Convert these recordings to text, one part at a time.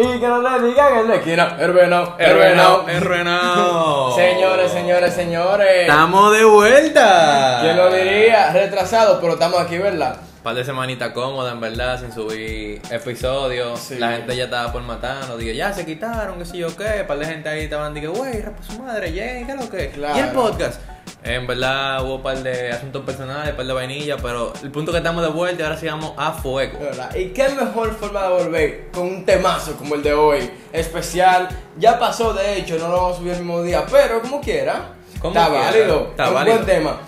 Y que no le digan en la esquina, herbenao, Herbenao, herbenao. Señores, señores, señores. Estamos de vuelta. ¿Quién lo diría? Retrasado, pero estamos aquí, ¿verdad? par de semanitas cómodas, en verdad, sin subir episodios. Sí. La gente ya estaba por matarnos. Dije, ya se quitaron, qué sé yo qué. Par de gente ahí estaban, dije, güey, rapa su madre, Jay, ¿qué es lo que? Claro. Y el podcast. En verdad hubo un par de asuntos personales, un par de vainillas, pero el punto que estamos de vuelta y ahora sigamos a fuego. ¿Y qué mejor forma de volver con un temazo como el de hoy? Especial. Ya pasó, de hecho, no lo vamos a subir el mismo día, pero como quiera. Como está quiera, válido. está es un válido. buen tema.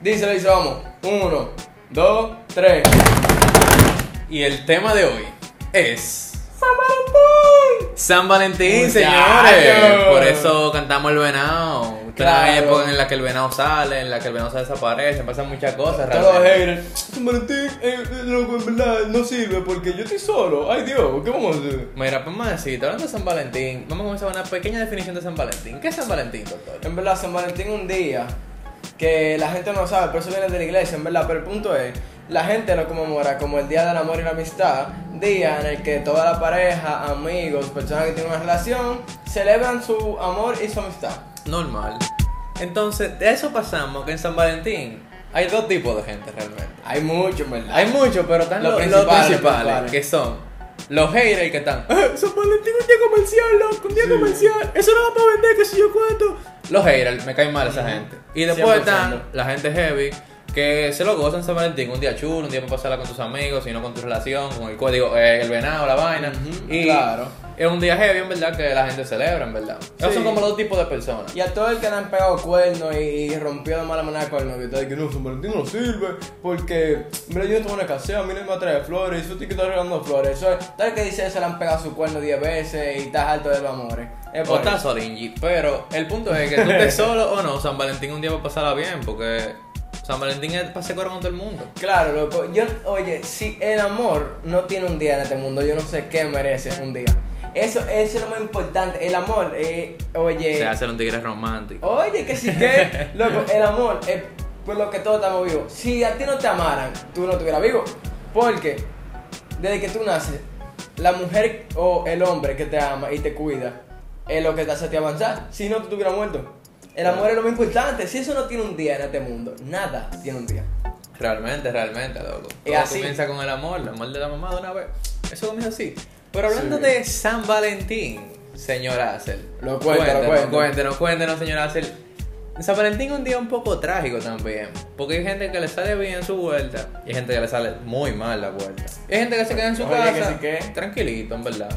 Dice, le dice, vamos. Uno, dos, tres. Y el tema de hoy es. ¡San Valentín! San Valentín, señores. Por eso cantamos el venado. Claro. Hay épocas en las que el venado sale, en las que el venado se desaparece, pasan muchas cosas. Todos los Valentín, eh, loco, en verdad, no sirve porque yo estoy solo. Ay, Dios, ¿qué vamos a hacer? Mira, pues más decir, hablando de San Valentín, vamos a comenzar con una pequeña definición de San Valentín. ¿Qué es San Valentín, doctor? En verdad, San Valentín es un día que la gente no sabe, pero eso viene de la iglesia, en verdad. Pero el punto es, la gente lo conmemora como el Día del Amor y la Amistad, día en el que toda la pareja, amigos, personas que tienen una relación, celebran su amor y su amistad. Normal. Entonces, de eso pasamos que en San Valentín hay dos tipos de gente realmente. Hay mucho, en verdad. Hay muchos, pero están Los los, principales, principales, principales. que son los haters que están. "Eh, San Valentín es un día comercial, loco, un día Sí. comercial. Eso no va para vender, que sé yo cuánto. Los haters, me caen mal esa gente. Y después 100%. están la gente heavy. Que se lo gozan San Valentín, un día chulo, un día para pasarla con tus amigos, y no con tu relación, con el código, eh, el venado, la vaina. Ujú, y claro. es un día heavy, en verdad, que la gente celebra, en verdad. Esos Sí. son como los dos tipos de personas. Y a todo el que le han pegado cuernos y, y rompió de mala manera el novio, te que no, San Valentín no sirve porque, mira, yo no tengo una casea, a mí no me trae flores, eso tiene que estar regalando flores. Eso, es- tal el que dice eso le han pegado su cuerno 10 veces y estás alto de los amores. Es O estás solingi, pero el punto es que tú estés solo o no, San Valentín un día va a pasarla bien, porque San Valentín es para con todo el mundo. Claro, loco. Yo, oye, si el amor no tiene un día en este mundo, yo no sé qué merece un día. Eso, eso es lo más importante. El amor, eh, oye. Se hace un tigre romántico. Oye, que si que, loco, el amor es por lo que todos estamos vivos. Si a ti no te amaran, tú no estuvieras vivo. Porque desde que tú naces, la mujer o el hombre que te ama y te cuida es lo que te hace a ti avanzar. Si no, tú estuvieras muerto. El amor es lo más importante. Si eso no tiene un día en este mundo, nada tiene un día. Realmente, realmente, loco. Todo así. comienza con el amor, el amor de la mamá de una vez. Eso comienza así. Pero hablando Sí. de San Valentín, señor Acel. Lo cuento, lo cuéntenos, cuéntenos, cuéntenos, señor Acel. San Valentín es un día un poco trágico también. Porque hay gente que le sale bien su vuelta y hay gente que le sale muy mal la vuelta. Hay gente que se queda en su Oye, casa que sí que. tranquilito, en verdad.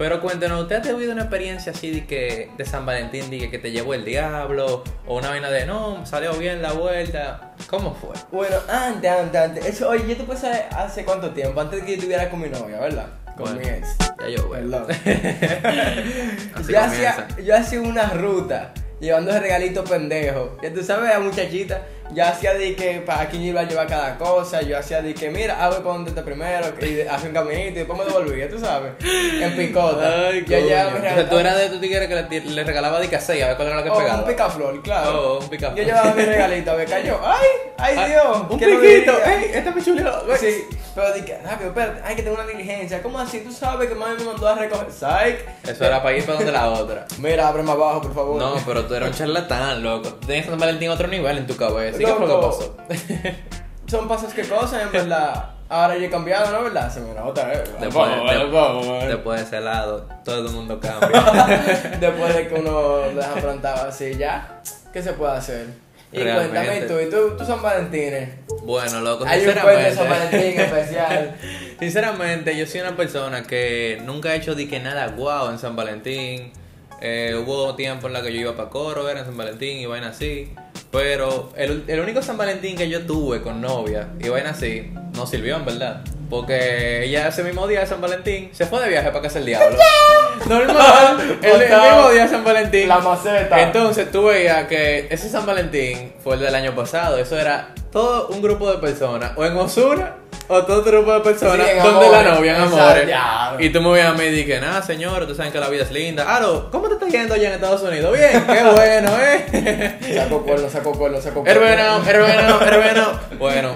Pero cuéntenos, ¿usted ha tenido una experiencia así de que de San Valentín, de que, te llevó el diablo? O una vaina de no, salió bien la vuelta. ¿Cómo fue? Bueno, antes, antes, antes. Eso, oye, yo te puedes saber hace cuánto tiempo, antes de que yo estuviera con mi novia, ¿verdad? Con Bueno, mi ex. Ya yo. Así yo, hacía, yo hacía una ruta llevando ese regalito pendejo. Ya tú sabes, a muchachita, yo hacía de que para quién iba a llevar cada cosa. Yo hacía de que, mira, hago para donde te primero, y hacía un caminito y después me devolvía, tú sabes. En picota. Ay, yo llevaba mi coño. O sea, regalito. tú eras de tu tigre que le, le regalaba de casey a ver cuál era la que Oh, pegaba. un picaflor, claro. Oh, un picaflor. Yo llevaba mi regalito, me cayó. ¡Ay! ¡Ay, Ah, Dios! Un ¿quién lo piquito. ¡Ey! Este me chuleó. Sí, pero dije, rápido, espérate, hay que tener una diligencia. ¿Cómo así? Tú sabes que mami me mandó a recoger. Psych. Eso era para ir para donde la otra. Mira, ábreme abajo, por favor. No, pero tú eras un charlatán, loco. Tú tenías San Valentín a otro nivel en tu cabeza. Son pasos que cosas, en verdad. Ahora yo he cambiado, ¿no? ¿Verdad? Se me nota. Después, de- después de ese lado, todo el mundo cambia. Después de que uno lo deja plantado así, ¿ya? ¿Qué se puede hacer? Y Realmente. cuéntame tú, ¿y tú, tú San Valentines? bueno, loco, Hay un cuento de sinceramente. San Valentín especial. Sinceramente, yo soy una persona que nunca he hecho de que nada guau en San Valentín. Eh, hubo tiempo en la que yo iba para coro, era en San Valentín y vaina así. Pero el, el único San Valentín que yo tuve con novia y vaina así, no sirvió en verdad. Porque ella ese mismo día de San Valentín se fue de viaje para casa del diablo. Normal, el, el mismo día de San Valentín. La maceta. Entonces tú veías que ese San Valentín fue el del año pasado. Eso era todo un grupo de personas. O en Osuna, o todo otro grupo de personas. Sí, donde la novia en amores. Y tú me veías a mí y dije, nada, señor, tú sabes que la vida es linda. Aro, ¿cómo te está yendo allá en Estados Unidos? Bien, qué bueno, ¿eh? Sacó cuerno, sacó cuerno, sacó cuerno. Hermano, hermano, hermano. Bueno,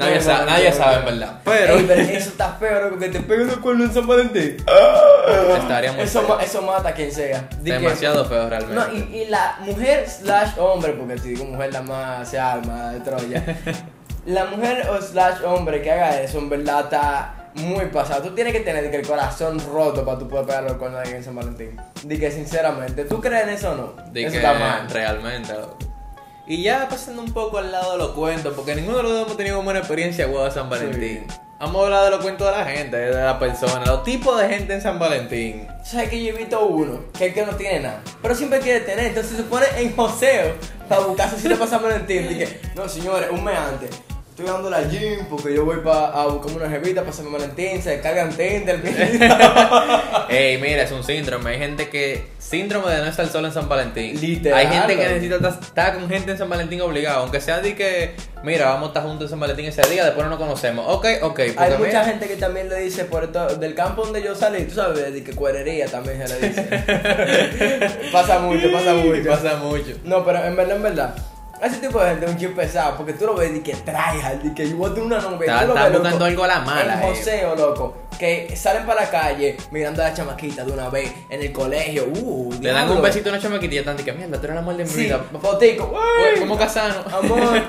Nadie, No, sabe, no, nadie no, sabe en verdad. Pero Ey, pero eso está feo, loco, que te peguen los cuernos en San Valentín. estaría muy Eso, ma- eso mata a quien sea. Di que- demasiado feo realmente. No, y, y la mujer slash hombre, porque si digo mujer la más se arma de Troya. la mujer o slash hombre que haga eso, en verdad está muy pasado. Tú tienes que tener que el corazón roto para tú poder pegarlo con alguien en San Valentín. Di que sinceramente, ¿tú crees en eso o no? De eso que está mal. realmente. Y ya pasando un poco al lado de los cuentos, porque ninguno de los dos hemos tenido buena experiencia de San Valentín. Vamos a hablar de los cuentos de la gente, de la persona, los tipos de gente en San Valentín. ¿Sabes que yo he visto uno? Que es el que no tiene nada. Pero siempre quiere tener. Entonces se pone en joseo para buscarse si le pasa San Valentín. Dije, no señores, un mes antes. Estoy dando la gym porque yo voy pa, a buscarme una jevita para San Valentín. Se descargan Tinder. Ey, mira, es un síndrome. Hay gente que. Síndrome de no estar solo en San Valentín. Literal, Hay gente que necesita estar, con gente en San Valentín obligado. Aunque sea de que, mira, vamos a estar juntos en San Valentín ese día, después no nos conocemos. Ok, ok. Hay mucha mira, gente que también le dice por esto, del campo donde yo salí, tú sabes, de que cuerería también se le dice. pasa mucho, pasa mucho. Pasa mucho. No, pero en verdad, en verdad. Ese tipo de gente es un chip pesado porque tú lo ves y que trae, y que yo voy una novia. Está- tú lo está ves, buscando algo a la mala, En eh. joseo, loco. Que salen para la calle mirando a la chamaquita de una vez en el colegio. Uh, Le dan un besito a una chamaquita y ya están que mierda, tú eres el amor de mi vida. fotico. Uy, Como Casano. Amor.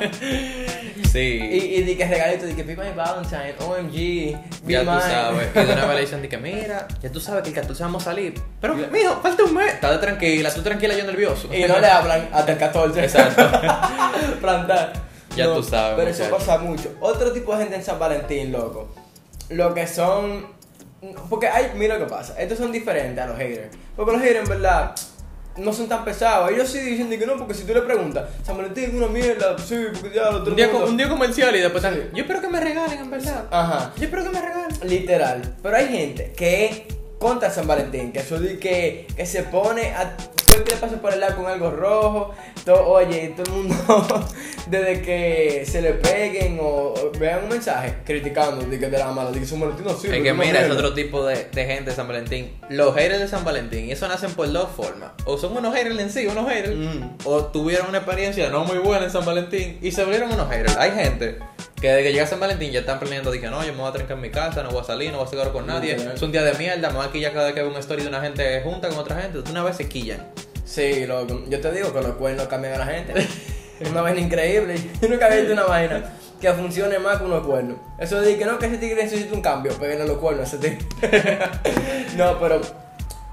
Sí. y, y di que regalito, di que be my Valentine, OMG, be ya tú mine. sabes. Y de una vez le dicen de que mira, ya tú sabes que el 14 vamos a salir. Pero, mijo, falta un mes. Estate tranquila, tú tranquila, yo nervioso. Y no le hablan hasta el 14. Exacto. Plantar. Ya tú sabes, Pero eso pasa mucho. Otro tipo de gente en San Valentín, loco. Lo que son. Porque hay. Mira lo que pasa. Estos son diferentes a los haters. Porque los haters, en verdad. No son tan pesados. Ellos sí dicen que no, porque si tú le preguntas, San Valentín es una mierda, sí, porque ya lo Un día, un día comercial y después están, Sí. yo espero que me regalen, en verdad. Ajá. Yo espero que me regalen. Literal. Pero hay gente que es contra San Valentín, que eso de que, que se pone a todo el que le por el lado con algo rojo. to- oye, todo el mundo, desde que se le peguen o, o vean un mensaje criticando de que de la mala, de que San Valentín no sirve. Es que mira, es otro tipo de, de gente de San Valentín. Los haters de San Valentín, y eso nacen por dos formas. O son unos haters en sí, unos haters. Mm. O tuvieron una experiencia no muy buena en San Valentín y se volvieron unos haters. Hay gente que desde que llega San Valentín ya están planeando, dije, no, yo me voy a trancar en mi casa, no voy a salir, no voy a sacar con nadie. Es un día de mierda, me voy a quillar cada vez que veo una story de una gente junta con otra gente. Una vez se quillan. Sí. Yo te digo que los cuernos cambian a la gente. Es una vaina increíble. Yo nunca había visto una vaina que funcione más que unos cuernos. Eso de que no, que ese tigre necesita un cambio, peguen los cuernos a ese tigre. no, pero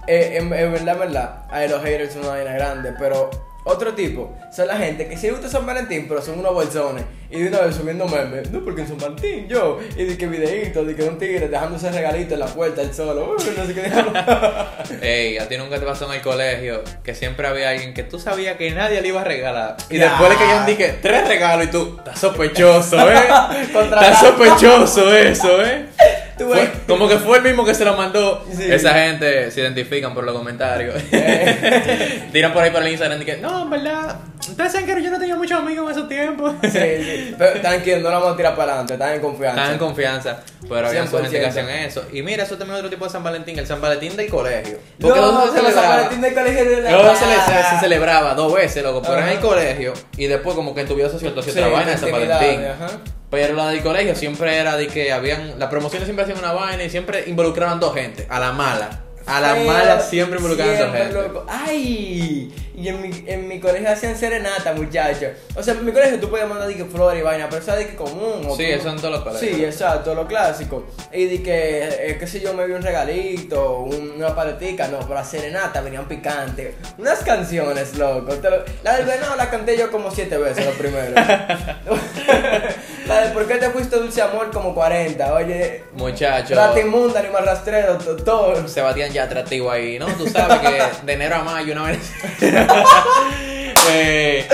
eh, en, en verdad, en verdad, hay los haters son una vaina grande, pero otro tipo son la gente que sí gusta San Valentín, pero son unos bolsones y de una vez subiendo memes. No, porque en San Valentín yo, y de que videitos, de que un tigre dejándose regalito en la puerta el solo. Uy, no sé qué. Ey, a ti nunca te pasó en el colegio que siempre había alguien que tú sabías que nadie le iba a regalar. Y Ya. después le caían dije tres regalos y tú, estás sospechoso, eh. Estás sospechoso eso, eh. Fue- como que fue el mismo que se lo mandó. Sí. Esa gente se identifican por los comentarios. Tiran por ahí por el Instagram y que, no, en verdad, ustedes saben que yo no tenía muchos amigos en esos tiempos. Sí, sí. Pero tranquilo, no la vamos a tirar para adelante, están en confianza. Están en confianza, pero había mucha gente que 100%. hacían eso. Y mira, eso también es otro tipo de San Valentín, el San Valentín del colegio. No, Porque los dos se San. Valentín del colegio de la Luego se, celebraba dos veces, loco, pero en Ajá. el colegio y después como que en tu vida social tú hacías Sí, otra vaina de San Valentín. ajá. Pero la del colegio siempre era de que habían, las promociones siempre hacían una vaina y siempre involucraban dos gente, a la mala. A la Pero mala siempre involucraban dos siempre, gente. loco. ¡Ay! Y en mi, en mi colegio hacían serenata, muchachos. O sea, en mi colegio tú podías mandar de que flores y vaina, pero eso es de que común. o Sí, tú- eso en todos los colegios. Sí, exacto, lo clásico. Y de que, eh, qué sé yo, me vi un regalito, un- una paletica, no, pero la serenata venían picantes. Unas canciones, loco. Te lo- la del venado la canté yo como siete veces, lo primero. la de por qué te fuiste dulce amor como 40, oye. Muchachos. Rata inmunda, animal rastrero, to- todo. se batían ya atractivo ahí, ¿no? Tú sabes que de enero a mayo una vez. Eh,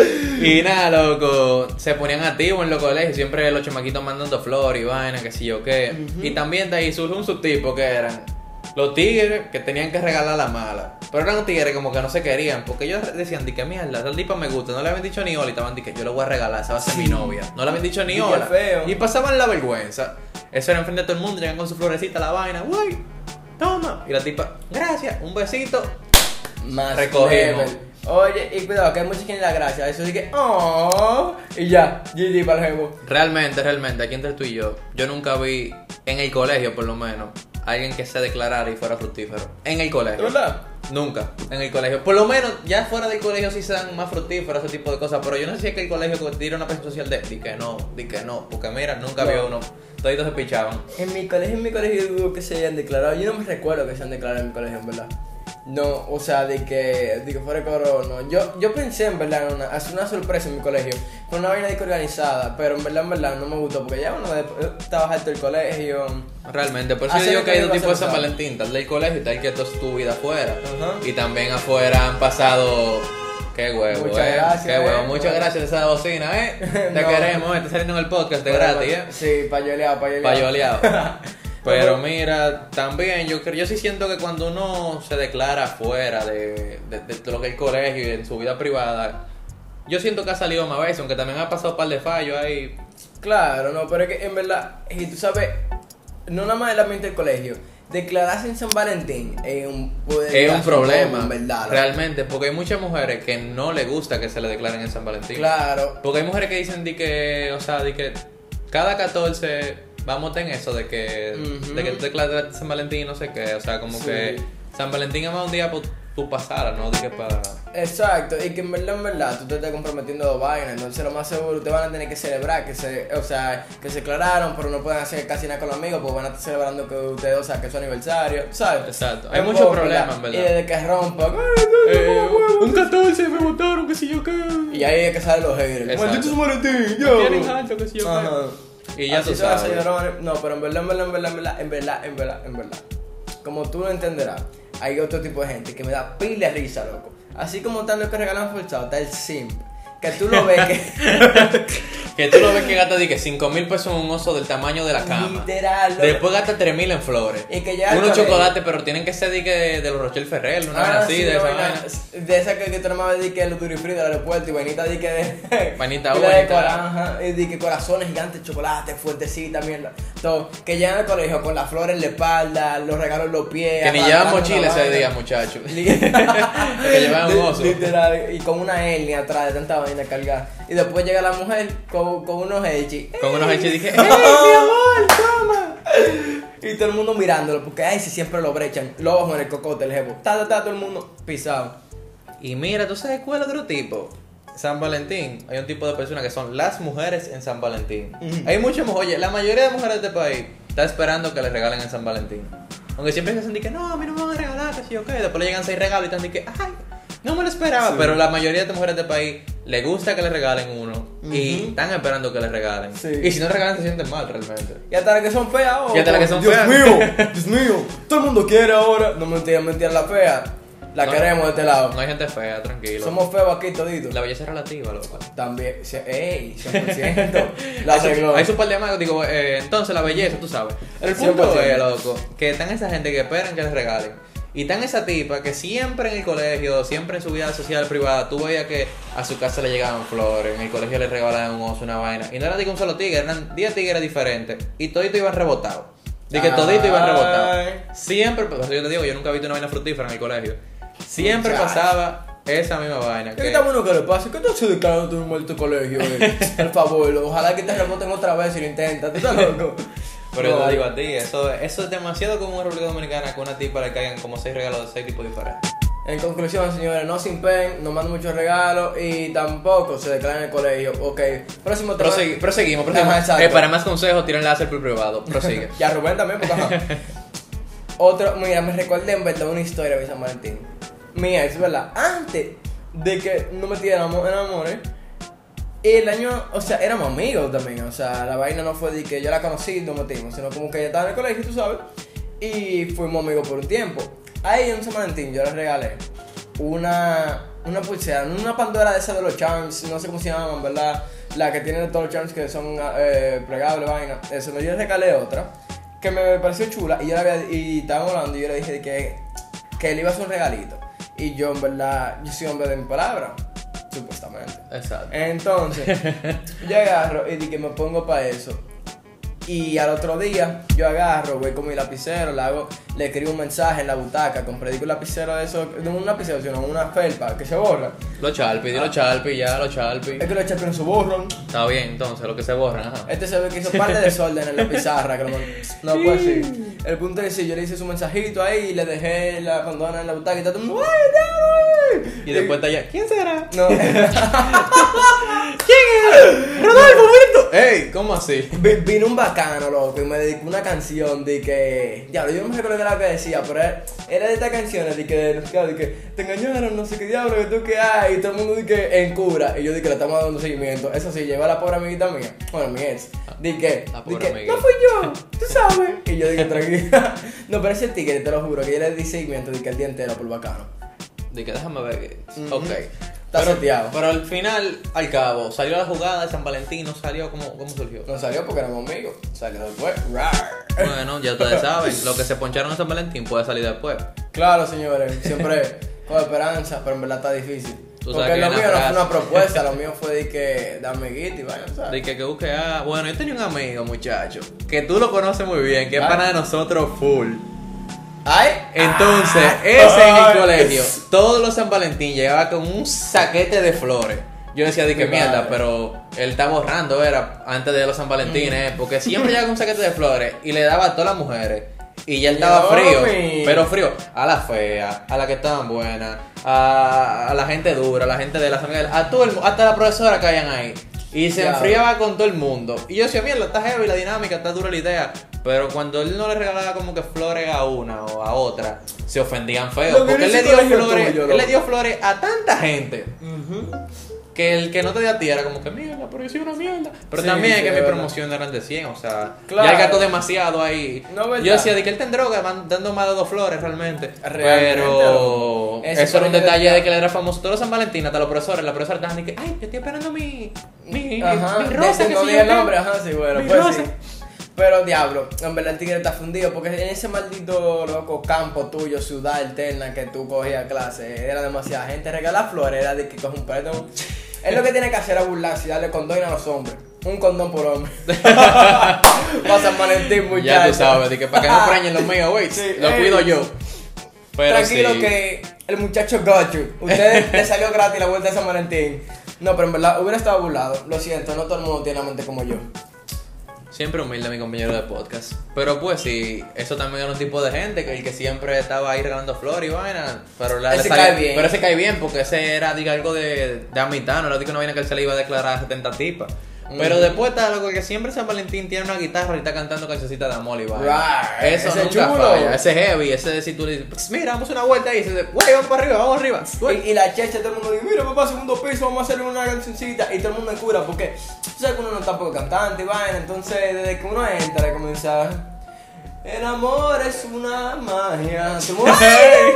y nada, loco, se ponían activos en los colegios, siempre los chamaquitos mandando flores y vaina, que si yo qué. Y también de ahí surge un subtipo que eran los tigres que tenían que regalar la mala. Pero eran tigres como que no se querían, porque ellos decían, di que mierda, esa tipa me gusta. No le habían dicho ni hola y estaban, di que yo le voy a regalar, esa va a ser mi novia. No le habían dicho ni hola. feo. Y pasaban la vergüenza. Eso era enfrente de todo el mundo, llegan con su florecita la vaina, güey, toma. Y la tipa, gracias, un besito, Más Recogimos. level. Oye, y cuidado, que hay mucha gente la gracia. Eso dije, oh, y ya, GG para el jevo. Realmente, realmente, aquí entre tú y yo, yo nunca vi, en el colegio por lo menos, alguien que se declarara y fuera fructífero. En el ¿De colegio. verdad? Nunca, en el colegio. Por lo menos, ya fuera del colegio sí se dan más fructíferos, ese tipo de cosas. Pero yo no sé si es que el colegio tira una presión social de di que no, di que no. Porque mira, nunca No. había uno. Toditos se pichaban. En mi colegio, en mi colegio que se hayan declarado. Yo no me recuerdo que se han declarado en mi colegio, en verdad. No, o sea, de que, de que fuera coro, no. Yo, yo pensé, en verdad, en una, hacer una sorpresa en mi colegio. Con una vaina de que organizada, pero en verdad, en verdad, no me gustó. Porque ya uno de- estaba alto el colegio. Realmente, por eso yo digo el que hay dos tipos de San Valentín, tal del colegio y tal que toda tu vida afuera. Y también afuera han pasado. Qué huevo, Muchas eh. gracias, Qué huevo. eh. Muchas gracias de esa bocina, eh. Te No. queremos, eh. Está saliendo en el podcast de gratis, eh. Sí, payoleado, payoleado. Payoleado. Pero mira, también yo creo, yo sí siento que cuando uno se declara fuera de, de, de lo que es el colegio y en su vida privada, yo siento que ha salido más veces, aunque también ha pasado un par de fallos ahí. Claro, no, pero es que en verdad, y tú sabes, no nada más el ambiente del colegio, declararse en San Valentín es un, Es un problema, en verdad. ¿no? realmente, porque hay muchas mujeres que no les gusta que se le declaren en San Valentín. Claro, Porque hay mujeres que dicen de que, o sea, de que cada 14 vamos en eso de que, Ujú. de que tú declaras San Valentín y no sé qué, o sea, como Sí. que San Valentín es más un día para tú pasar, ¿no? De que para... exacto, y que en verdad, en verdad, tú te estás comprometiendo dos vainas, entonces lo más seguro, ustedes van a tener que celebrar, que se, o sea, que se declararon, pero no pueden hacer casi nada con los amigos, porque van a estar celebrando que ustedes, o sea, que es su aniversario, ¿sabes? Exacto. Hay muchos problemas, en Y verdad. desde que rompan, Eh, un 14 me votaron, que si yo qué. y ahí es que salen los haters. Exacto. Maldito San Valentín, Me yo. tienen alto, que si yo qué. Y ya Así tú sabes. No, pero en verdad, en verdad, en verdad, en verdad, en verdad, en verdad, en verdad. Como tú lo entenderás, hay otro tipo de gente que me da pila de risa, loco. Así como están los que regalan forzado, está el simp. Que tú lo ves que. Que tú lo ves que gasta que 5 mil pesos en un oso del tamaño de la cama. Literal. Después gasta 3 mil en flores. Y que ya Unos chocolates, pero tienen que ser de, que de los Rochelle Ferrer, una Ah, así, sí, de esa vaina- vaina. De esa que, que tú nomás ves de que los durifree del aeropuerto y vainita de que de. Vainita ajá, y de que corazones gigantes, chocolate, fuertecita, mierda. Todo. Que llegan al colegio con las flores en la espalda, los regalos en los pies. Que ni llevan mochila ese día, muchachos. que llevaban un oso. Literal, y con una hernia atrás de tanta vaina cargada. Y después llega la mujer con, con unos hechis. Con unos hechos dije, ¡Ey, mi amor, toma! Y todo el mundo mirándolo, porque ay, si siempre lo brechan. Lo bajo en el cocote, el jevo. Ta, ta, ta, todo el mundo pisado. Y mira, ¿tú sabes cuál otro tipo? San Valentín. Hay un tipo de personas que son las mujeres en San Valentín. Hay muchas mujeres, oye, la mayoría de mujeres de este país está esperando que les regalen en San Valentín. Aunque siempre se dicen que no, a mí no me van a regalar, que sí, ok. Después le llegan seis regalos y están de que, ay, no me lo esperaba. Sí. Pero la mayoría de mujeres de este país le gusta que les regalen uno y están esperando que les regalen. Sí. Y si no regalan, se sienten mal realmente. Y hasta las que son feas, oh, Y hasta las que son Dios feas. mío, Dios mío. Todo el mundo quiere ahora. No mentira, mentira, la fea. La No. queremos de este lado. No hay gente fea, tranquilo. Somos feos aquí toditos. La belleza es relativa, loco. También, ey, 100%. La arregló. Hay su par de amigos, digo, eh, entonces la belleza, tú sabes. El punto 100%. es, loco, que están esa gente que esperan que les regalen. Y están esa tipa que siempre en el colegio, siempre en su vida social privada, tú veías que a su casa le llegaban flores, en el colegio le regalaban un oso, una vaina. Y no era de un solo tigre, eran 10 tigres diferentes. Y todito iban rebotados. De que todito iban rebotados. Siempre, por eso yo te digo, yo nunca he visto una vaina fructífera en el colegio. Siempre pasaba esa misma vaina. ¿Qué está bueno que le pase? ¿Qué te hace declarando tu colegio? Eh? Al favor, ojalá que te reboten otra vez si lo intentas. ¿Tú estás loco? Pero yo te digo a ti, eso, eso es demasiado común en República Dominicana que a una tipa le caigan como seis regalos de seis tipos diferentes. En conclusión, señores, no sin pen, no manden muchos regalos y tampoco se declaran en el colegio. Ok, próximo tema. Prosegui- proseguimos, proseguimos. Eh, para más consejos, tiren láser por privado. Prosigue. Y a Rubén también, porque ajá. Otro, mira, me recordé en verdad una historia de San Valentín. Mía, es verdad. Antes de que no me tiráramos en amores, el año, o sea, éramos amigos también. O sea, la vaina no fue de que yo la conocí y nos metimos, sino como que ella estaba en el colegio, tú sabes. Y fuimos amigos por un tiempo. A ella en San Valentín yo le regalé una, una pulsera, una pandora de esas de los charms, no sé cómo se llaman, ¿verdad? La que tiene todos los charms que son eh, plegables, vaina. Eso, yo le regalé otra que me pareció chula y yo la había, y estábamos hablando y yo le dije que, que le iba a hacer un regalito. Y yo en verdad, yo soy hombre de mi palabra, supuestamente. Exacto. Entonces, yo agarro y dije, me pongo para eso. Y al otro día yo agarro, voy con mi lapicero, le hago, le escribo un mensaje en la butaca, compré digo, un lapicero de eso, no un lapicero, sino una felpa que se borra. Los Charpi, di Ah. los Charpi, ya, los Charpi. Es que los chapi no se borran. Está bien, entonces, lo que se borran, ajá. Este se ve que hizo par de desorden en la pizarra, que no, no puede decir. El punto es que sí, yo le hice su mensajito ahí y le dejé la condona en la butaca y está todo el mundo, ¡ay, diablo! Y después está allá, ¿quién será? No, ¡Rodolfo, muerto! ¡Ey! ¿Cómo así? Vi- vino un bacano, loco, y me dedicó una canción de que. Diablo, yo no me recuerdo lo que decía, pero era, de estas canciones de que, de que te engañaron, no sé qué diablo, que tú qué hay, y todo el mundo dice que en cura, y yo dije que le estamos dando seguimiento. Eso sí, llegó a la pobre amiguita mía, bueno, mi ex, di que, La pobre que, amiguita. no fui yo, tú sabes. Y yo dije, tranquila. no, pero ese tigre, te lo juro, que yo le di seguimiento de que el día entero por bacano. De que déjame ver. que- Ujú. Ok. Está pero, seteado. pero al final, al cabo, salió la jugada de San Valentín, no salió, ¿cómo, cómo surgió? No salió porque éramos amigos, salió después. Rar. Bueno, ya ustedes saben, lo que se poncharon en San Valentín puede salir después. Claro, señores, siempre con esperanza, pero en verdad está difícil. Tú Porque lo mío no fue una propuesta, lo mío fue de que de amiguito y vaya, De ¿sabes? que, que busque a... Bueno, yo tenía un amigo, muchacho, que tú lo conoces muy bien, que es Ay. pana de nosotros full. Ay, Entonces, ese en el colegio, todos los San Valentín llegaba con un saquete de flores. Yo decía, de que Mi mierda, pero él está borrando, era antes de los San Valentín, eh, porque siempre llegaba con un saquete de flores y le daba a todas las mujeres. Y ya él estaba frío, pero frío a la fea, a la que estaban buenas, a, a la gente dura, a la gente de las amigas, a todo el hasta la profesora caían ahí. Y se enfriaba con todo el mundo. Y yo decía, mierda, está heavy la dinámica, está dura la idea. Pero cuando él no le regalaba como que flores a una o a otra, se ofendían feo. Lo Porque él le dio flores, tuyo, él le dio flores a tanta gente. Que el que no te dio a ti era como que mierda, pero yo soy una mierda. Pero Sí, también sí, que mi verdad. promoción eran de 100, o sea, Claro. ya gastó demasiado ahí. No, yo decía de que él en droga, van dando más de dos flores realmente. Realmente, pero eso era un detalle de que él era famoso. Todos los San Valentín, hasta los profesores, la profesora estaban que, ay, yo estoy esperando mi, mi, Ajá, mi rosa, que no si el qué". nombre, ajá, sí, bueno, Mi pues rosa. sí. Pero diablo, en verdad el tigre está fundido porque en ese maldito loco campo tuyo, ciudad alterna que tú cogías clase, era demasiada gente. Regalar flores era de que coge un préstamo. Él lo que tiene que hacer es burlarse y darle condón a los hombres. Un condón por hombre. Para San Valentín, muchachos. Ya tú sabes, de que para que no preñen los míos, güey, Sí, lo ey. cuido yo. Pero Tranquilo sí. que el muchacho got you. Usted le salió gratis la vuelta de San Valentín. No, pero en verdad hubiera estado burlado. Lo siento, no todo el mundo tiene la mente como yo. Siempre humilde mi compañero de podcast. Pero pues sí, eso también era un tipo de gente que el que siempre estaba ahí regalando flores y vaina. Pero la Ese cae bien. Pero ese cae bien porque ese era diga, algo de, de amistad, no era que una vaina que él se le iba a declarar a 70 tipas. Pero Ujú. después está loco que siempre San Valentín tiene una guitarra y está cantando cancioncitas de amor y. Right. Eso Ese nunca chulo. falla. Ese heavy, ese si tú le dices, "Pues mira, vamos a una vuelta ahí, y dice, güey, vamos para arriba, vamos arriba. Y, y la checha, todo el mundo dice, mira papá, segundo piso, vamos a hacerle una cancioncita. Y todo el mundo en cura, porque tú sabes que uno no está poco cantante y vaina. Entonces, desde que uno entra, comienza... El amor es una magia. Todo el mundo, ¡Ay,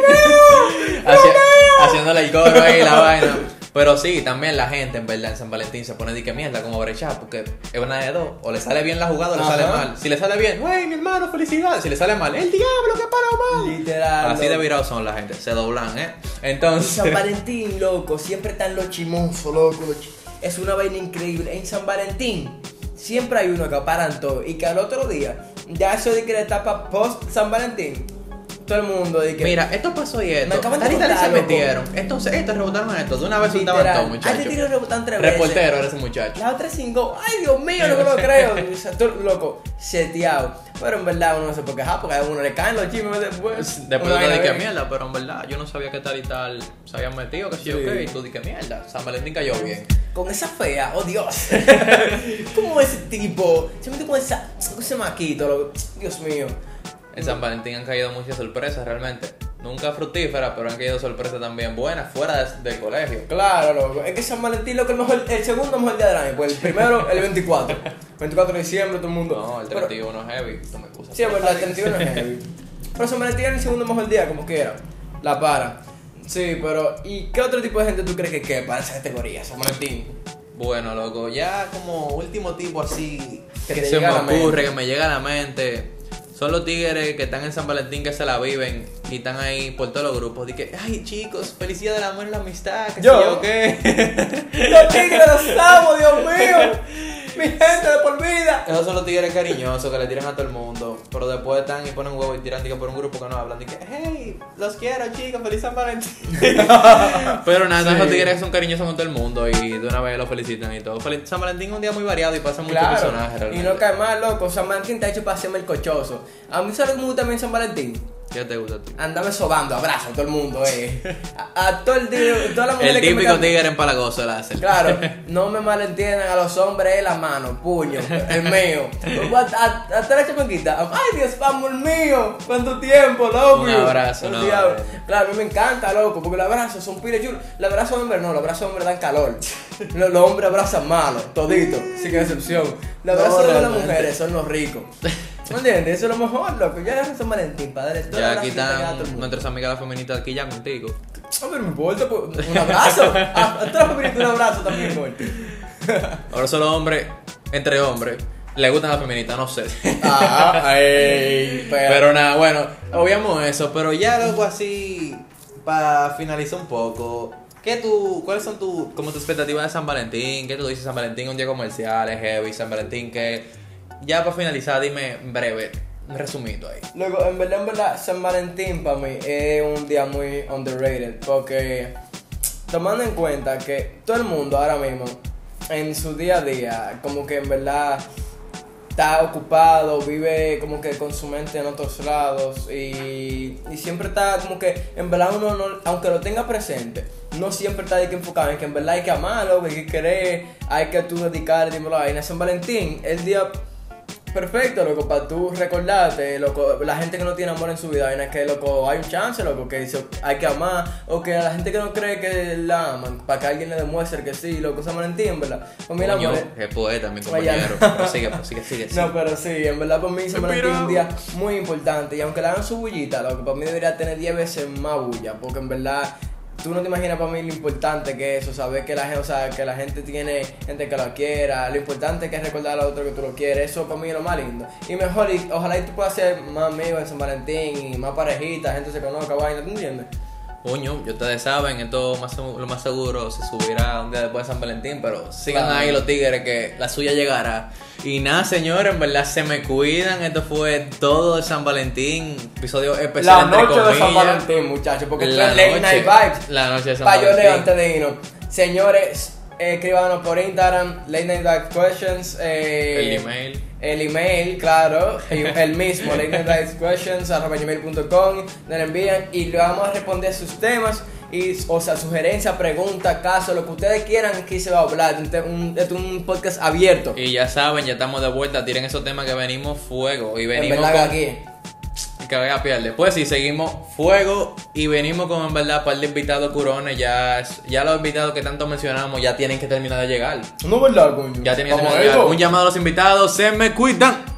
Haci- haciéndole el coro ahí la vaina. Pero sí, también la gente en verdad en San Valentín se pone de que mierda como brechar porque es una de dos. O le sale bien la jugada o le Ajá. sale mal. Si le sale bien, wey, mi hermano, felicidades. Si le sale mal, el diablo que para mal. Literal. Así de virados son la gente, se doblan, ¿eh? Entonces, San Valentín, loco, siempre están los chimosos, loco. los chi- Es una vaina increíble. En San Valentín siempre hay uno que paran todo. Y que al otro día, ya eso de que la etapa post San Valentín, todo el mundo de que. mira, esto pasó y Me esto. acaban de Tal y tal y se loco. metieron. Estos, estos rebotaron esto. De una vez soltaban todo, Ay, muchachos. te tiro rebotan tres veces. Reportero era ese muchacho. La otra cinco, ay Dios mío, no me lo creo. O sea, todo loco, seteado. Pero en verdad uno no se puede quejar porque a uno le caen los chismes después. Después tú te vaina dije bien. mierda, pero en verdad yo no sabía que tal y tal se habían metido, que sí, ok. Y tú dije mierda, San Valentín cayó bien. Con esa fea, oh Dios. ¿Cómo ese tipo? Se mete con esa, ese maquito. Dios mío. En San Valentín han caído muchas sorpresas realmente. Nunca fructíferas, pero han caído sorpresas también buenas fuera de- del colegio. Claro, loco. Es que San Valentín, loco, el, mejor, el segundo mejor día del año. Pues el primero, el 24. 24 de diciembre, todo el mundo. No, el Pero- 31 es heavy, tú me excusas. Sí, es verdad, el 31 es heavy. Pero San Valentín es el segundo mejor día, como quiera. La para. Sí, pero ¿y qué otro tipo de gente tú crees que quepa en esa categoría, San Valentín? Bueno, loco, ya como último tipo así Que que, se me ocurre, que me llega a la mente. Son los tigres que están en San Valentín que se la viven y están ahí por todos los grupos. De que, ay chicos, felicidad del amor y la amistad, que Yo. yo qué. ¡Los tigres los amo, Dios mío! mi gente de por vida. Esos son los tigres cariñosos que le tiran a todo el mundo. Pero después están y ponen huevo y tiran digo, por un grupo que no hablan. Dicen, hey, los quiero chicos, feliz San Valentín. Pero nada, Sí. esos tigres son cariñosos con todo el mundo y de una vez los felicitan y todo. Feliz San Valentín es un día muy variado y pasa muchos Claro, personajes y no cae mal, loco. San Valentín está hecho para hacerme el cochoso. A mí, ¿sabes que gusta también San Valentín? ¿Qué te gusta a ti? Andame sobando, abrazo a todo el mundo, eh. A, a todo el día, todas las mujeres El que me típico dan- tigre empalagoso el hace. Claro, no me malentiendan a los hombres es la mano, puño, el mío. Hasta hasta la chamaquita, ay Dios, amor mío, cuánto tiempo, loco. Un abrazo, El no. Claro, a mí me encanta, loco, porque los abrazos son pile chulos. Los abrazos de hombre no, los abrazos hombre dan calor. Los, los hombres abrazan malo, todito, sin excepción. Los No, abrazos de las mujeres son los ricos. ¿Me entiendes? Eso es lo mejor, loco. Ya es San Valentín, padre. todo Ya el aquí a están nuestras amigas las feministas aquí ya contigo. Ah, pero me importa, pues, un abrazo. A, a todas las un abrazo también. Ahora solo hombres, entre hombres, le gustan las feministas, no sé. Ah, ay, pero, Pero nada, bueno, obviamos eso, pero ya luego así, para finalizar un poco, ¿qué tú, ¿cuáles son tu, como tus expectativas de San Valentín? ¿Qué tú dices San Valentín? Un día comercial, es heavy, San Valentín, que ya para finalizar, dime breve, un resumito ahí. Luego, en verdad, en verdad, San Valentín para mí es un día muy underrated porque tomando en cuenta que todo el mundo ahora mismo en su día a día, como que en verdad está ocupado, vive como que con su mente en otros lados y, y siempre está como que en verdad uno, no, aunque lo tenga presente, no siempre está de que enfocado en que en verdad hay que amarlo, hay que querer, hay que tú dedicar, dímelo. En San Valentín, el día Perfecto, loco, para tú recordarte, loco, la gente que no tiene amor en su vida, vaina que, loco, hay un chance, loco, que dice, hay que amar, o que a la gente que no cree que la aman, para que alguien le demuestre que sí, loco, San Valentín, ¿verdad? Pues mira, Coño, amor, qué poeta, mi compañero. Prosigue, prosigue, sigue, sigue. no, pero sí, en verdad para mí San Valentín es un día muy importante, y aunque le hagan su bullita, loco, para mí debería tener 10 veces más bulla, porque en verdad... Tú no te imaginas para mí lo importante que es eso, saber que la gente, o sea, que la gente tiene gente que lo quiera, lo importante que es recordar a otro que tú lo quieres, eso para mí es lo más lindo. Y mejor, ojalá y tú puedas ser más amigos en San Valentín y más parejitas, gente se conozca, vaina, ¿tú entiendes? Coño, y ustedes saben, esto más, lo más seguro se subirá un día después de San Valentín, pero sigan Claro. ahí los tigres que la suya llegará. Y nada, señores, en verdad se me cuidan. Esto fue todo de San Valentín, episodio especial entre comillas. Valentín, muchachos, porque La es late noche- night vibes. La noche de San Pa' yo leo Valentín. antes de irnos. Señores, escríbanos por Instagram, Late Night Dark Questions. eh, El email. El email, claro, el mismo, late night dark questions, arroba gmail.com, nos lo envían y le vamos a responder sus temas. Y, o sea, sugerencias, preguntas, casos, lo que ustedes quieran, aquí se va a hablar. Este es un, este es un podcast abierto. Y ya saben, ya estamos de vuelta. Tiren esos temas que venimos fuego. Y en venimos verdad, con. aquí. Que vaya pierde. Pues sí, seguimos fuego y venimos con en verdad un par de invitados curones. Ya, ya los invitados que tanto mencionamos ya tienen que terminar de llegar. No, ¿verdad, coño? Ya tienen que terminar a de llegar. Un llamado a los invitados. Se me cuidan.